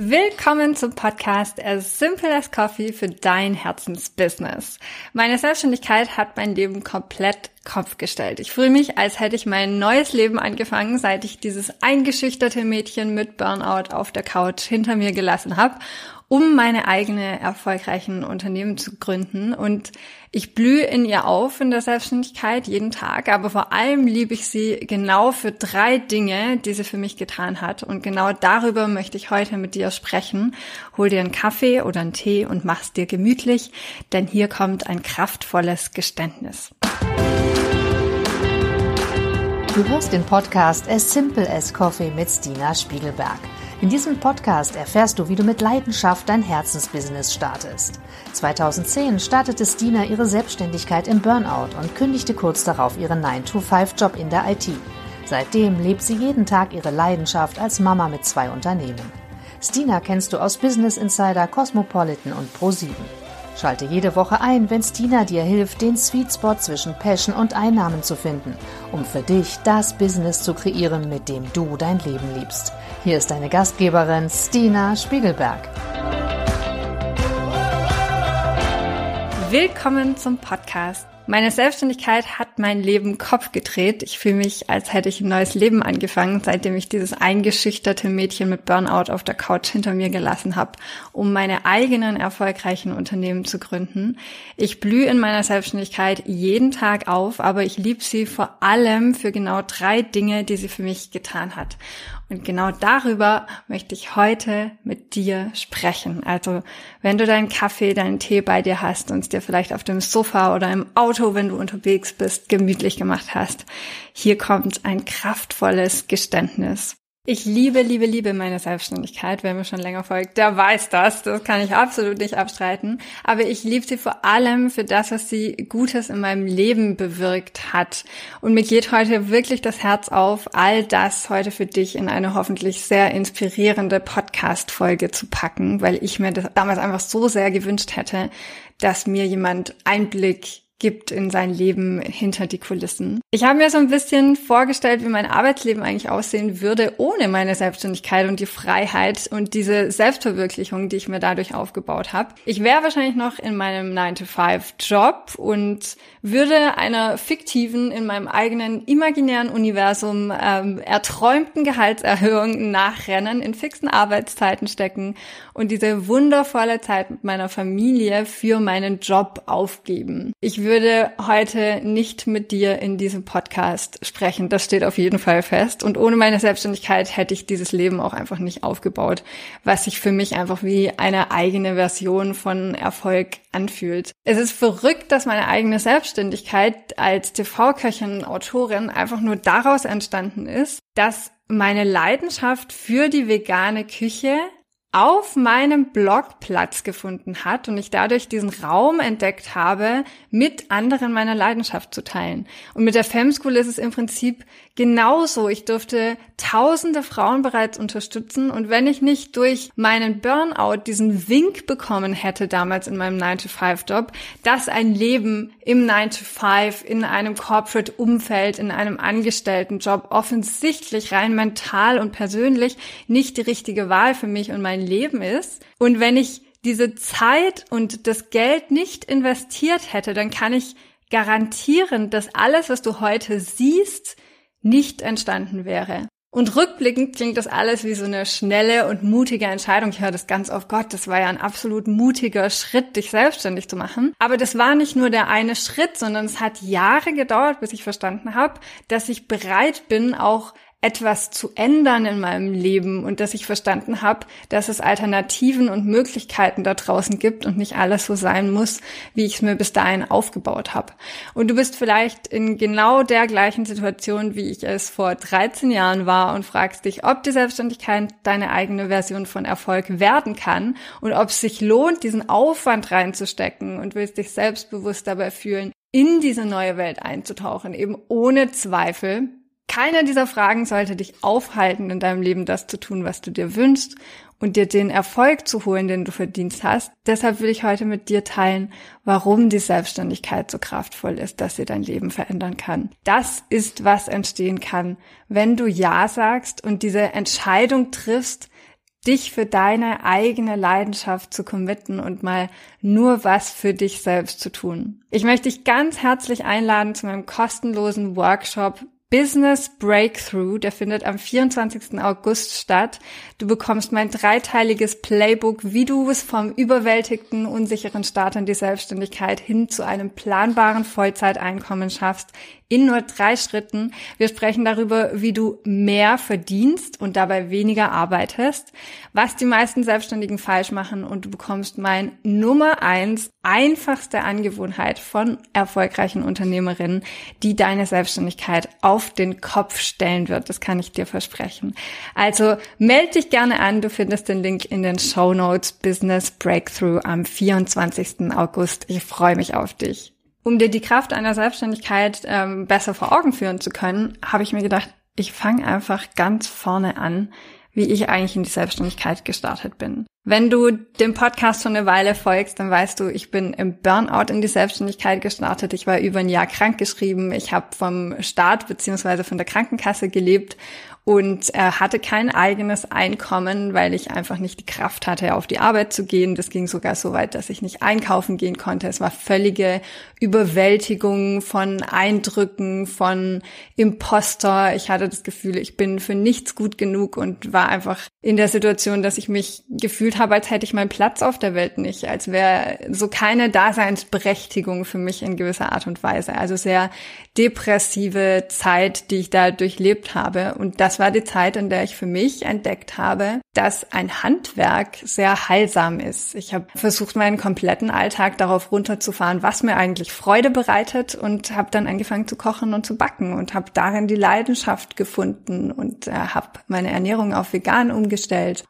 Willkommen zum Podcast As Simple as Coffee für dein Herzensbusiness. Meine Selbstständigkeit hat mein Leben komplett Kopf gestellt. Ich fühle mich, als hätte ich mein neues Leben angefangen, seit ich dieses eingeschüchterte Mädchen mit Burnout auf der Couch hinter mir gelassen habe um meine eigene erfolgreichen Unternehmen zu gründen. Und ich blühe in ihr auf in der Selbstständigkeit jeden Tag, aber vor allem liebe ich sie genau für drei Dinge, die sie für mich getan hat. Und genau darüber möchte ich heute mit dir sprechen. Hol dir einen Kaffee oder einen Tee und mach's dir gemütlich, denn hier kommt ein kraftvolles Geständnis. Du hörst den Podcast As Simple as Coffee mit Stina Spiegelberg. In diesem Podcast erfährst du, wie du mit Leidenschaft dein Herzensbusiness startest. 2010 startete Stina ihre Selbstständigkeit im Burnout und kündigte kurz darauf ihren 9-to-5-Job in der IT. Seitdem lebt sie jeden Tag ihre Leidenschaft als Mama mit zwei Unternehmen. Stina kennst du aus Business Insider, Cosmopolitan und Pro7. Schalte jede Woche ein, wenn Stina dir hilft, den Sweet Spot zwischen Passion und Einnahmen zu finden, um für dich das Business zu kreieren, mit dem du dein Leben liebst. Hier ist deine Gastgeberin Stina Spiegelberg. Willkommen zum Podcast. Meine Selbstständigkeit hat mein Leben Kopf gedreht. Ich fühle mich, als hätte ich ein neues Leben angefangen, seitdem ich dieses eingeschüchterte Mädchen mit Burnout auf der Couch hinter mir gelassen habe, um meine eigenen erfolgreichen Unternehmen zu gründen. Ich blühe in meiner Selbstständigkeit jeden Tag auf, aber ich liebe sie vor allem für genau drei Dinge, die sie für mich getan hat. Und genau darüber möchte ich heute mit dir sprechen. Also, wenn du deinen Kaffee, deinen Tee bei dir hast und es dir vielleicht auf dem Sofa oder im Auto, wenn du unterwegs bist, gemütlich gemacht hast, hier kommt ein kraftvolles Geständnis. Ich liebe, liebe, liebe meine Selbstständigkeit. Wer mir schon länger folgt, der weiß das. Das kann ich absolut nicht abstreiten. Aber ich liebe sie vor allem für das, was sie Gutes in meinem Leben bewirkt hat. Und mir geht heute wirklich das Herz auf, all das heute für dich in eine hoffentlich sehr inspirierende Podcast-Folge zu packen, weil ich mir das damals einfach so sehr gewünscht hätte, dass mir jemand Einblick gibt in sein Leben hinter die Kulissen. Ich habe mir so ein bisschen vorgestellt, wie mein Arbeitsleben eigentlich aussehen würde ohne meine Selbstständigkeit und die Freiheit und diese Selbstverwirklichung, die ich mir dadurch aufgebaut habe. Ich wäre wahrscheinlich noch in meinem 9-to-5-Job und würde einer fiktiven, in meinem eigenen imaginären Universum ähm, erträumten Gehaltserhöhung nachrennen, in fixen Arbeitszeiten stecken und diese wundervolle Zeit mit meiner Familie für meinen Job aufgeben. Ich würde heute nicht mit dir in diesem Podcast sprechen. Das steht auf jeden Fall fest. Und ohne meine Selbstständigkeit hätte ich dieses Leben auch einfach nicht aufgebaut, was sich für mich einfach wie eine eigene Version von Erfolg anfühlt. Es ist verrückt, dass meine eigene Selbstständigkeit als TV-Köchin Autorin einfach nur daraus entstanden ist, dass meine Leidenschaft für die vegane Küche auf meinem Blog Platz gefunden hat und ich dadurch diesen Raum entdeckt habe, mit anderen meiner Leidenschaft zu teilen. Und mit der Fem School ist es im Prinzip genauso. Ich durfte tausende Frauen bereits unterstützen und wenn ich nicht durch meinen Burnout diesen Wink bekommen hätte damals in meinem 9-to-5-Job, dass ein Leben im 9-to-5 in einem Corporate-Umfeld, in einem Angestelltenjob offensichtlich rein mental und persönlich nicht die richtige Wahl für mich und mein Leben ist. Und wenn ich diese Zeit und das Geld nicht investiert hätte, dann kann ich garantieren, dass alles, was du heute siehst, nicht entstanden wäre. Und rückblickend klingt das alles wie so eine schnelle und mutige Entscheidung. Ich höre das ganz oft, Gott, das war ja ein absolut mutiger Schritt, dich selbstständig zu machen. Aber das war nicht nur der eine Schritt, sondern es hat Jahre gedauert, bis ich verstanden habe, dass ich bereit bin, auch etwas zu ändern in meinem Leben und dass ich verstanden habe, dass es Alternativen und Möglichkeiten da draußen gibt und nicht alles so sein muss, wie ich es mir bis dahin aufgebaut habe. Und du bist vielleicht in genau der gleichen Situation, wie ich es vor 13 Jahren war und fragst dich, ob die Selbstständigkeit deine eigene Version von Erfolg werden kann und ob es sich lohnt, diesen Aufwand reinzustecken und willst dich selbstbewusst dabei fühlen, in diese neue Welt einzutauchen, eben ohne Zweifel keine dieser Fragen sollte dich aufhalten, in deinem Leben das zu tun, was du dir wünschst und dir den Erfolg zu holen, den du verdient hast. Deshalb will ich heute mit dir teilen, warum die Selbstständigkeit so kraftvoll ist, dass sie dein Leben verändern kann. Das ist, was entstehen kann, wenn du Ja sagst und diese Entscheidung triffst, dich für deine eigene Leidenschaft zu committen und mal nur was für dich selbst zu tun. Ich möchte dich ganz herzlich einladen zu meinem kostenlosen Workshop Business Breakthrough, der findet am 24. August statt. Du bekommst mein dreiteiliges Playbook, wie du es vom überwältigten, unsicheren Start in die Selbstständigkeit hin zu einem planbaren Vollzeiteinkommen schaffst, in nur drei Schritten. Wir sprechen darüber, wie du mehr verdienst und dabei weniger arbeitest, was die meisten Selbstständigen falsch machen und du bekommst mein Nummer eins einfachste Angewohnheit von erfolgreichen Unternehmerinnen, die deine Selbstständigkeit auf den Kopf stellen wird. Das kann ich dir versprechen. Also melde dich gerne an. Du findest den Link in den Show Notes Business Breakthrough am 24. August. Ich freue mich auf dich. Um dir die Kraft einer Selbstständigkeit ähm, besser vor Augen führen zu können, habe ich mir gedacht, ich fange einfach ganz vorne an, wie ich eigentlich in die Selbstständigkeit gestartet bin. Wenn du dem Podcast schon eine Weile folgst, dann weißt du, ich bin im Burnout in die Selbstständigkeit gestartet. Ich war über ein Jahr krankgeschrieben. Ich habe vom Staat beziehungsweise von der Krankenkasse gelebt und er hatte kein eigenes Einkommen, weil ich einfach nicht die Kraft hatte, auf die Arbeit zu gehen. Das ging sogar so weit, dass ich nicht einkaufen gehen konnte. Es war völlige Überwältigung von Eindrücken, von Imposter. Ich hatte das Gefühl, ich bin für nichts gut genug und war einfach in der Situation, dass ich mich gefühlt habe, als hätte ich meinen Platz auf der Welt nicht, als wäre so keine Daseinsberechtigung für mich in gewisser Art und Weise. Also sehr depressive Zeit, die ich da durchlebt habe. Und das war die Zeit, in der ich für mich entdeckt habe, dass ein Handwerk sehr heilsam ist. Ich habe versucht, meinen kompletten Alltag darauf runterzufahren, was mir eigentlich Freude bereitet und habe dann angefangen zu kochen und zu backen und habe darin die Leidenschaft gefunden und äh, habe meine Ernährung auf vegan umgestellt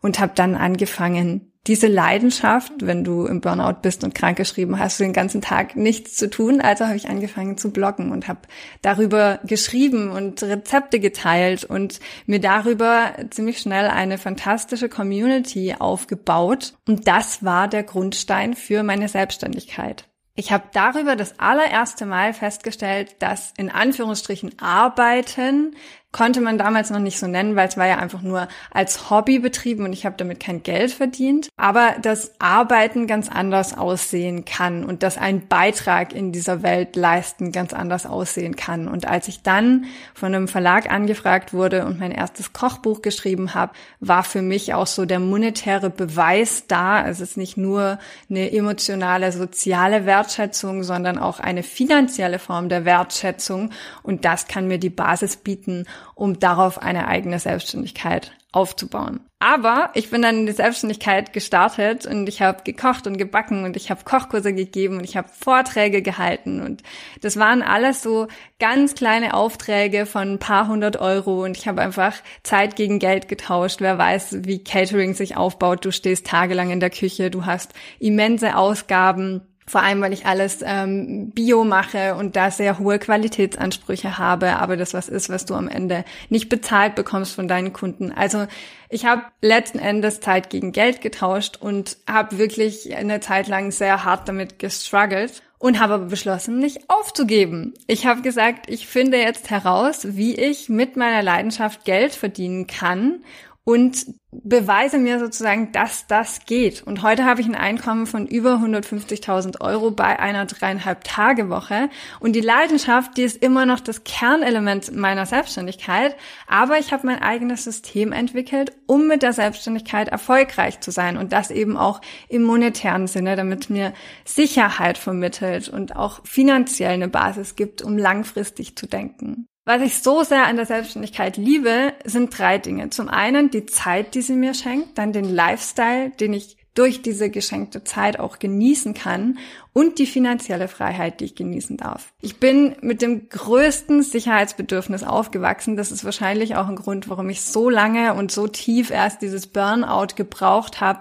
und habe dann angefangen, diese Leidenschaft, wenn du im Burnout bist und krankgeschrieben hast, du den ganzen Tag nichts zu tun. Also habe ich angefangen zu bloggen und habe darüber geschrieben und Rezepte geteilt und mir darüber ziemlich schnell eine fantastische Community aufgebaut. Und das war der Grundstein für meine Selbstständigkeit. Ich habe darüber das allererste Mal festgestellt, dass in Anführungsstrichen Arbeiten konnte man damals noch nicht so nennen, weil es war ja einfach nur als Hobby betrieben und ich habe damit kein Geld verdient. Aber dass Arbeiten ganz anders aussehen kann und dass ein Beitrag in dieser Welt leisten ganz anders aussehen kann. Und als ich dann von einem Verlag angefragt wurde und mein erstes Kochbuch geschrieben habe, war für mich auch so der monetäre Beweis da. Es ist nicht nur eine emotionale, soziale Wertschätzung, sondern auch eine finanzielle Form der Wertschätzung. Und das kann mir die Basis bieten, um darauf eine eigene Selbstständigkeit aufzubauen. Aber ich bin dann in die Selbstständigkeit gestartet und ich habe gekocht und gebacken und ich habe Kochkurse gegeben und ich habe Vorträge gehalten und das waren alles so ganz kleine Aufträge von ein paar hundert Euro und ich habe einfach Zeit gegen Geld getauscht. Wer weiß, wie Catering sich aufbaut. Du stehst tagelang in der Küche, du hast immense Ausgaben vor allem, weil ich alles ähm, bio mache und da sehr hohe Qualitätsansprüche habe, aber das was ist, was du am Ende nicht bezahlt bekommst von deinen Kunden. Also ich habe letzten Endes Zeit gegen Geld getauscht und habe wirklich eine Zeit lang sehr hart damit gestruggelt und habe aber beschlossen, nicht aufzugeben. Ich habe gesagt, ich finde jetzt heraus, wie ich mit meiner Leidenschaft Geld verdienen kann und beweise mir sozusagen, dass das geht. Und heute habe ich ein Einkommen von über 150.000 Euro bei einer dreieinhalb Tage Woche. Und die Leidenschaft, die ist immer noch das Kernelement meiner Selbstständigkeit. Aber ich habe mein eigenes System entwickelt, um mit der Selbstständigkeit erfolgreich zu sein. Und das eben auch im monetären Sinne, damit mir Sicherheit vermittelt und auch finanziell eine Basis gibt, um langfristig zu denken. Was ich so sehr an der Selbstständigkeit liebe, sind drei Dinge. Zum einen die Zeit, die sie mir schenkt, dann den Lifestyle, den ich durch diese geschenkte Zeit auch genießen kann und die finanzielle Freiheit, die ich genießen darf. Ich bin mit dem größten Sicherheitsbedürfnis aufgewachsen. Das ist wahrscheinlich auch ein Grund, warum ich so lange und so tief erst dieses Burnout gebraucht habe,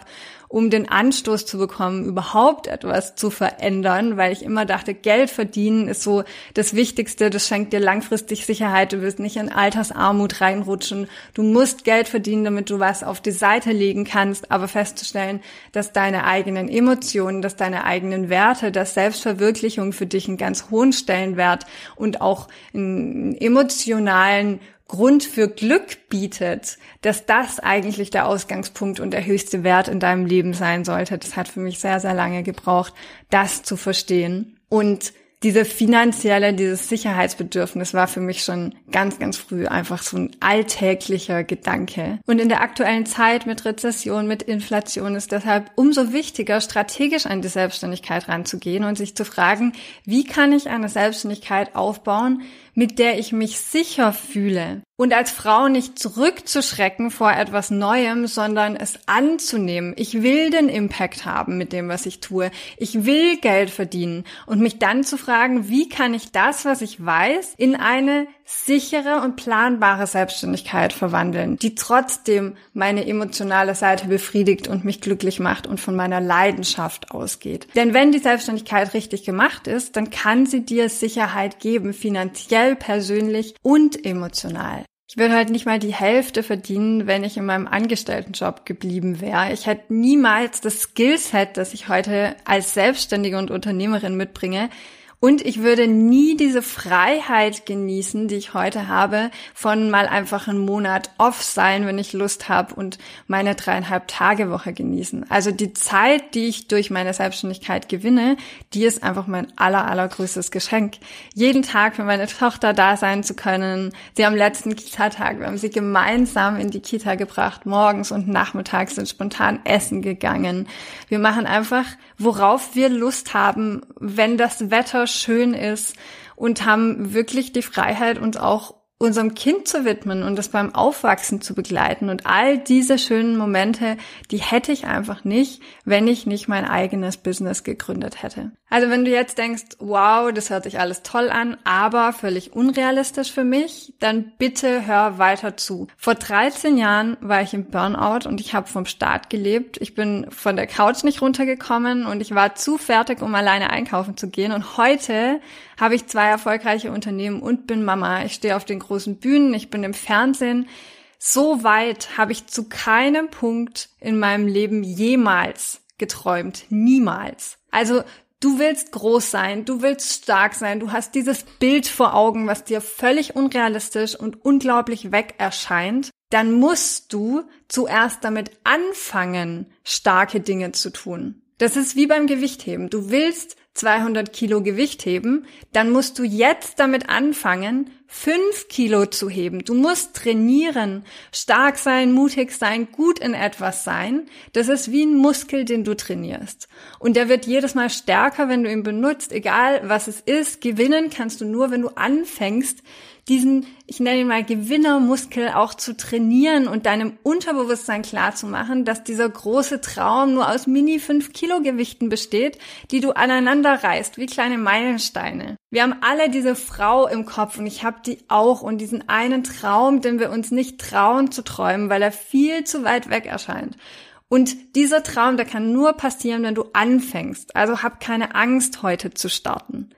um den Anstoß zu bekommen, überhaupt etwas zu verändern, weil ich immer dachte, Geld verdienen ist so das Wichtigste, das schenkt dir langfristig Sicherheit, du wirst nicht in Altersarmut reinrutschen, du musst Geld verdienen, damit du was auf die Seite legen kannst, aber festzustellen, dass deine eigenen Emotionen, dass deine eigenen Werte, dass Selbstverwirklichung für dich einen ganz hohen Stellenwert und auch einen emotionalen Grund für Glück bietet, dass das eigentlich der Ausgangspunkt und der höchste Wert in deinem Leben sein sollte. Das hat für mich sehr, sehr lange gebraucht, das zu verstehen. Und diese finanzielle, dieses Sicherheitsbedürfnis war für mich schon ganz, ganz früh einfach so ein alltäglicher Gedanke. Und in der aktuellen Zeit mit Rezession, mit Inflation ist deshalb umso wichtiger, strategisch an die Selbstständigkeit ranzugehen und sich zu fragen, wie kann ich eine Selbstständigkeit aufbauen, mit der ich mich sicher fühle. Und als Frau nicht zurückzuschrecken vor etwas Neuem, sondern es anzunehmen. Ich will den Impact haben mit dem, was ich tue. Ich will Geld verdienen. Und mich dann zu fragen, wie kann ich das, was ich weiß, in eine sichere und planbare Selbstständigkeit verwandeln, die trotzdem meine emotionale Seite befriedigt und mich glücklich macht und von meiner Leidenschaft ausgeht. Denn wenn die Selbstständigkeit richtig gemacht ist, dann kann sie dir Sicherheit geben, finanziell, persönlich und emotional. Ich würde halt nicht mal die Hälfte verdienen, wenn ich in meinem Angestelltenjob geblieben wäre. Ich hätte niemals das Skillset, das ich heute als Selbstständige und Unternehmerin mitbringe, und ich würde nie diese Freiheit genießen, die ich heute habe, von mal einfach einen Monat off sein, wenn ich Lust habe und meine dreieinhalb Tage Woche genießen. Also die Zeit, die ich durch meine Selbstständigkeit gewinne, die ist einfach mein aller, allergrößtes Geschenk. Jeden Tag für meine Tochter da sein zu können. Sie am letzten Kita-Tag, wir haben sie gemeinsam in die Kita gebracht. Morgens und nachmittags sind spontan essen gegangen. Wir machen einfach, worauf wir Lust haben, wenn das Wetter schön ist und haben wirklich die Freiheit, uns auch unserem Kind zu widmen und das beim Aufwachsen zu begleiten. Und all diese schönen Momente, die hätte ich einfach nicht, wenn ich nicht mein eigenes Business gegründet hätte. Also wenn du jetzt denkst, wow, das hört sich alles toll an, aber völlig unrealistisch für mich, dann bitte hör weiter zu. Vor 13 Jahren war ich im Burnout und ich habe vom Start gelebt. Ich bin von der Couch nicht runtergekommen und ich war zu fertig, um alleine einkaufen zu gehen. Und heute habe ich zwei erfolgreiche Unternehmen und bin Mama. Ich stehe auf den großen Bühnen, ich bin im Fernsehen. So weit habe ich zu keinem Punkt in meinem Leben jemals geträumt. Niemals. Also Du willst groß sein, du willst stark sein, du hast dieses Bild vor Augen, was dir völlig unrealistisch und unglaublich weg erscheint, dann musst du zuerst damit anfangen, starke Dinge zu tun. Das ist wie beim Gewichtheben. Du willst 200 Kilo Gewicht heben, dann musst du jetzt damit anfangen, 5 Kilo zu heben. Du musst trainieren, stark sein, mutig sein, gut in etwas sein. Das ist wie ein Muskel, den du trainierst. Und der wird jedes Mal stärker, wenn du ihn benutzt, egal was es ist. Gewinnen kannst du nur, wenn du anfängst, diesen, ich nenne ihn mal Gewinnermuskel auch zu trainieren und deinem Unterbewusstsein klar zu machen, dass dieser große Traum nur aus mini 5 Kilo Gewichten besteht, die du aneinander reißt, wie kleine Meilensteine. Wir haben alle diese Frau im Kopf und ich habe die auch und diesen einen Traum, den wir uns nicht trauen zu träumen, weil er viel zu weit weg erscheint. Und dieser Traum, der kann nur passieren, wenn du anfängst. Also hab keine Angst, heute zu starten.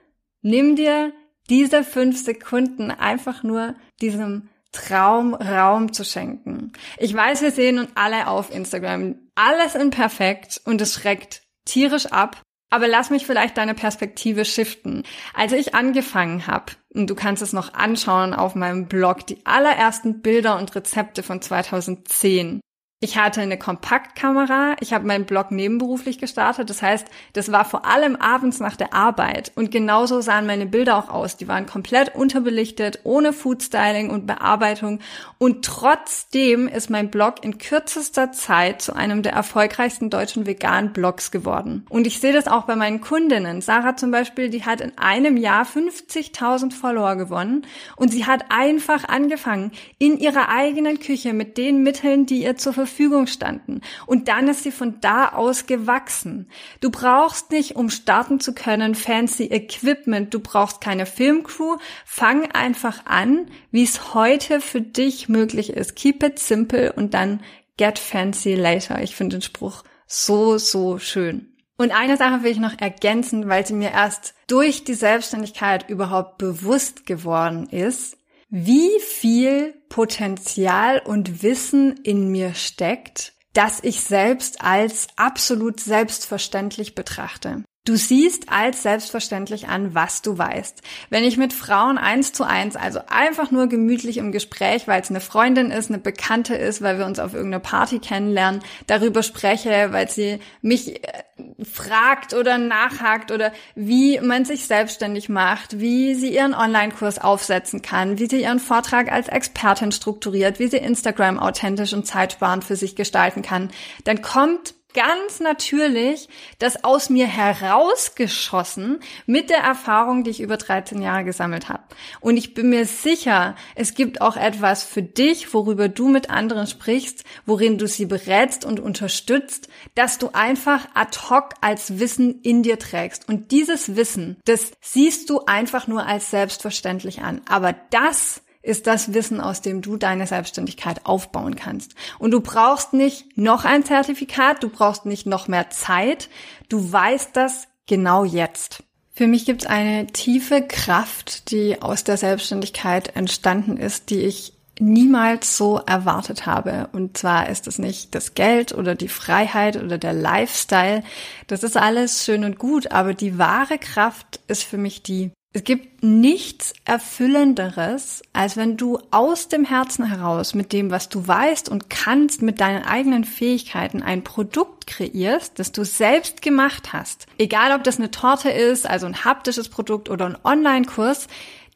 Nimm dir diese fünf Sekunden einfach nur diesem Traum Raum zu schenken. Ich weiß, wir sehen uns alle auf Instagram. Alles in perfekt und es schreckt tierisch ab. Aber lass mich vielleicht deine Perspektive shiften. Als ich angefangen habe, und du kannst es noch anschauen auf meinem Blog, die allerersten Bilder und Rezepte von 2010, ich hatte eine Kompaktkamera. Ich habe meinen Blog nebenberuflich gestartet. Das heißt, das war vor allem abends nach der Arbeit. Und genauso sahen meine Bilder auch aus. Die waren komplett unterbelichtet, ohne Foodstyling und Bearbeitung. Und trotzdem ist mein Blog in kürzester Zeit zu einem der erfolgreichsten deutschen veganen Blogs geworden. Und ich sehe das auch bei meinen Kundinnen. Sarah zum Beispiel, die hat in einem Jahr 50.000 Follower gewonnen. Und sie hat einfach angefangen, in ihrer eigenen Küche mit den Mitteln, die ihr zur Verfügung Verfügung standen. Und dann ist sie von da aus gewachsen. Du brauchst nicht, um starten zu können, fancy Equipment. Du brauchst keine Filmcrew. Fang einfach an, wie es heute für dich möglich ist. Keep it simple und dann get fancy later. Ich finde den Spruch so, so schön. Und eine Sache will ich noch ergänzen, weil sie mir erst durch die Selbstständigkeit überhaupt bewusst geworden ist wie viel Potenzial und Wissen in mir steckt, das ich selbst als absolut selbstverständlich betrachte. Du siehst als selbstverständlich an, was du weißt. Wenn ich mit Frauen eins zu eins, also einfach nur gemütlich im Gespräch, weil es eine Freundin ist, eine Bekannte ist, weil wir uns auf irgendeiner Party kennenlernen, darüber spreche, weil sie mich äh, fragt oder nachhakt oder wie man sich selbstständig macht, wie sie ihren Online-Kurs aufsetzen kann, wie sie ihren Vortrag als Expertin strukturiert, wie sie Instagram authentisch und zeitsparend für sich gestalten kann, dann kommt ganz natürlich das aus mir herausgeschossen mit der Erfahrung, die ich über 13 Jahre gesammelt habe. Und ich bin mir sicher, es gibt auch etwas für dich, worüber du mit anderen sprichst, worin du sie berätst und unterstützt, dass du einfach ad hoc als Wissen in dir trägst. Und dieses Wissen, das siehst du einfach nur als selbstverständlich an. Aber das ist das Wissen, aus dem du deine Selbstständigkeit aufbauen kannst. Und du brauchst nicht noch ein Zertifikat, du brauchst nicht noch mehr Zeit, du weißt das genau jetzt. Für mich gibt es eine tiefe Kraft, die aus der Selbstständigkeit entstanden ist, die ich niemals so erwartet habe. Und zwar ist es nicht das Geld oder die Freiheit oder der Lifestyle. Das ist alles schön und gut, aber die wahre Kraft ist für mich die, es gibt nichts Erfüllenderes, als wenn du aus dem Herzen heraus mit dem, was du weißt und kannst, mit deinen eigenen Fähigkeiten ein Produkt kreierst, das du selbst gemacht hast. Egal, ob das eine Torte ist, also ein haptisches Produkt oder ein Online-Kurs,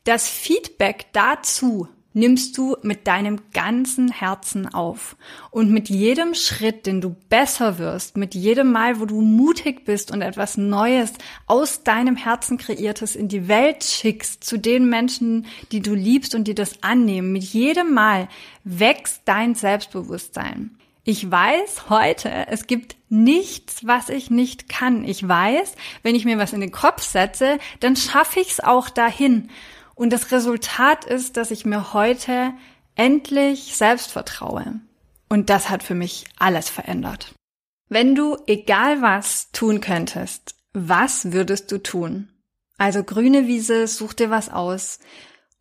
das Feedback dazu nimmst du mit deinem ganzen Herzen auf. Und mit jedem Schritt, den du besser wirst, mit jedem Mal, wo du mutig bist und etwas Neues aus deinem Herzen kreiertes in die Welt schickst, zu den Menschen, die du liebst und die das annehmen, mit jedem Mal wächst dein Selbstbewusstsein. Ich weiß heute, es gibt nichts, was ich nicht kann. Ich weiß, wenn ich mir was in den Kopf setze, dann schaffe ich es auch dahin. Und das Resultat ist, dass ich mir heute endlich selbst vertraue. Und das hat für mich alles verändert. Wenn du egal was tun könntest, was würdest du tun? Also grüne Wiese, such dir was aus.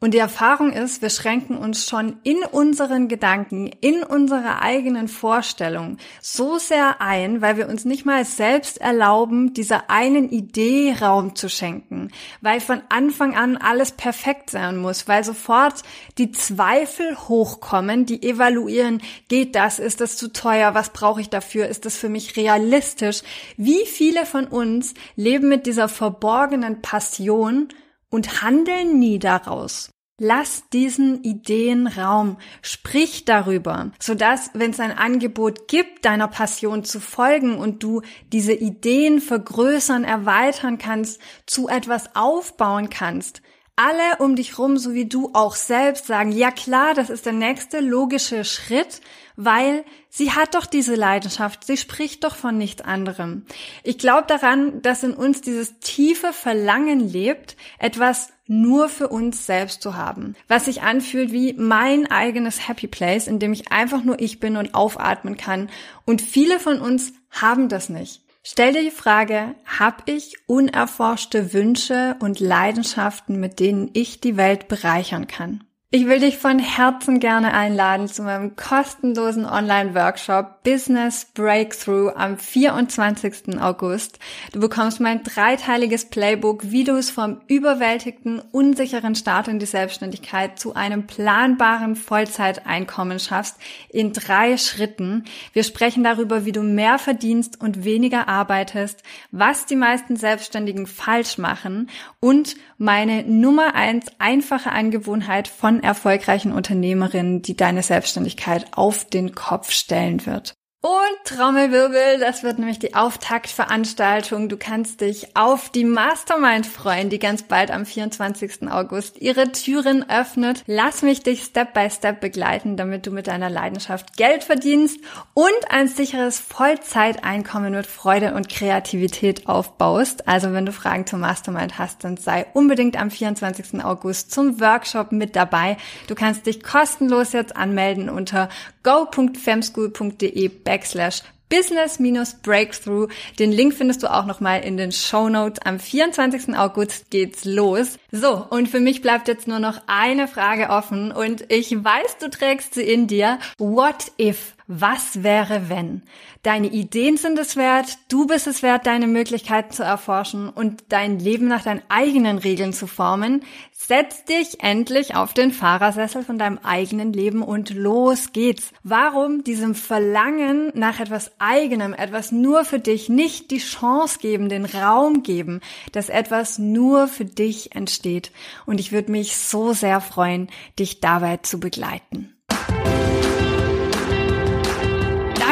Und die Erfahrung ist, wir schränken uns schon in unseren Gedanken, in unserer eigenen Vorstellung so sehr ein, weil wir uns nicht mal selbst erlauben, dieser einen Idee Raum zu schenken, weil von Anfang an alles perfekt sein muss, weil sofort die Zweifel hochkommen, die evaluieren, geht das, ist das zu teuer, was brauche ich dafür, ist das für mich realistisch? Wie viele von uns leben mit dieser verborgenen Passion und handeln nie daraus. Lass diesen Ideen Raum, sprich darüber, sodass, wenn es ein Angebot gibt, deiner Passion zu folgen und du diese Ideen vergrößern, erweitern kannst, zu etwas aufbauen kannst, alle um dich rum, so wie du auch selbst sagen, ja klar, das ist der nächste logische Schritt, weil sie hat doch diese Leidenschaft, sie spricht doch von nichts anderem. Ich glaube daran, dass in uns dieses tiefe Verlangen lebt, etwas nur für uns selbst zu haben, was sich anfühlt wie mein eigenes Happy Place, in dem ich einfach nur ich bin und aufatmen kann. Und viele von uns haben das nicht. Stell dir die Frage, habe ich unerforschte Wünsche und Leidenschaften, mit denen ich die Welt bereichern kann? Ich will dich von Herzen gerne einladen zu meinem kostenlosen Online-Workshop Business Breakthrough am 24. August. Du bekommst mein dreiteiliges Playbook, wie du es vom überwältigten, unsicheren Start in die Selbstständigkeit zu einem planbaren Vollzeiteinkommen schaffst in drei Schritten. Wir sprechen darüber, wie du mehr verdienst und weniger arbeitest, was die meisten Selbstständigen falsch machen und meine Nummer eins einfache Angewohnheit von erfolgreichen Unternehmerin, die deine Selbstständigkeit auf den Kopf stellen wird. Und Trommelwirbel, das wird nämlich die Auftaktveranstaltung. Du kannst dich auf die Mastermind freuen, die ganz bald am 24. August ihre Türen öffnet. Lass mich dich Step by Step begleiten, damit du mit deiner Leidenschaft Geld verdienst und ein sicheres Vollzeiteinkommen mit Freude und Kreativität aufbaust. Also wenn du Fragen zur Mastermind hast, dann sei unbedingt am 24. August zum Workshop mit dabei. Du kannst dich kostenlos jetzt anmelden unter go.femschool.de backslash business-breakthrough. Den Link findest du auch nochmal in den Show Notes. Am 24. August geht's los. So, und für mich bleibt jetzt nur noch eine Frage offen und ich weiß, du trägst sie in dir. What if? Was wäre wenn? Deine Ideen sind es wert, du bist es wert, deine Möglichkeiten zu erforschen und dein Leben nach deinen eigenen Regeln zu formen. Setz dich endlich auf den Fahrersessel von deinem eigenen Leben und los geht's. Warum diesem Verlangen nach etwas eigenem, etwas nur für dich nicht die Chance geben, den Raum geben, dass etwas nur für dich entsteht? Und ich würde mich so sehr freuen, dich dabei zu begleiten.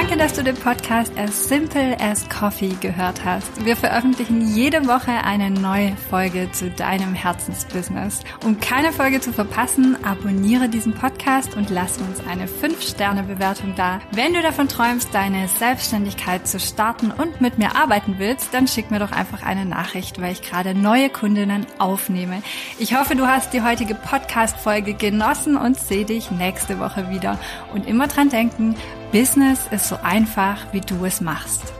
Danke, dass du den Podcast As Simple as Coffee gehört hast. Wir veröffentlichen jede Woche eine neue Folge zu deinem Herzensbusiness. Um keine Folge zu verpassen, abonniere diesen Podcast und lass uns eine 5-Sterne-Bewertung da. Wenn du davon träumst, deine Selbstständigkeit zu starten und mit mir arbeiten willst, dann schick mir doch einfach eine Nachricht, weil ich gerade neue Kundinnen aufnehme. Ich hoffe, du hast die heutige Podcast-Folge genossen und sehe dich nächste Woche wieder. Und immer dran denken, Business ist so einfach, wie du es machst.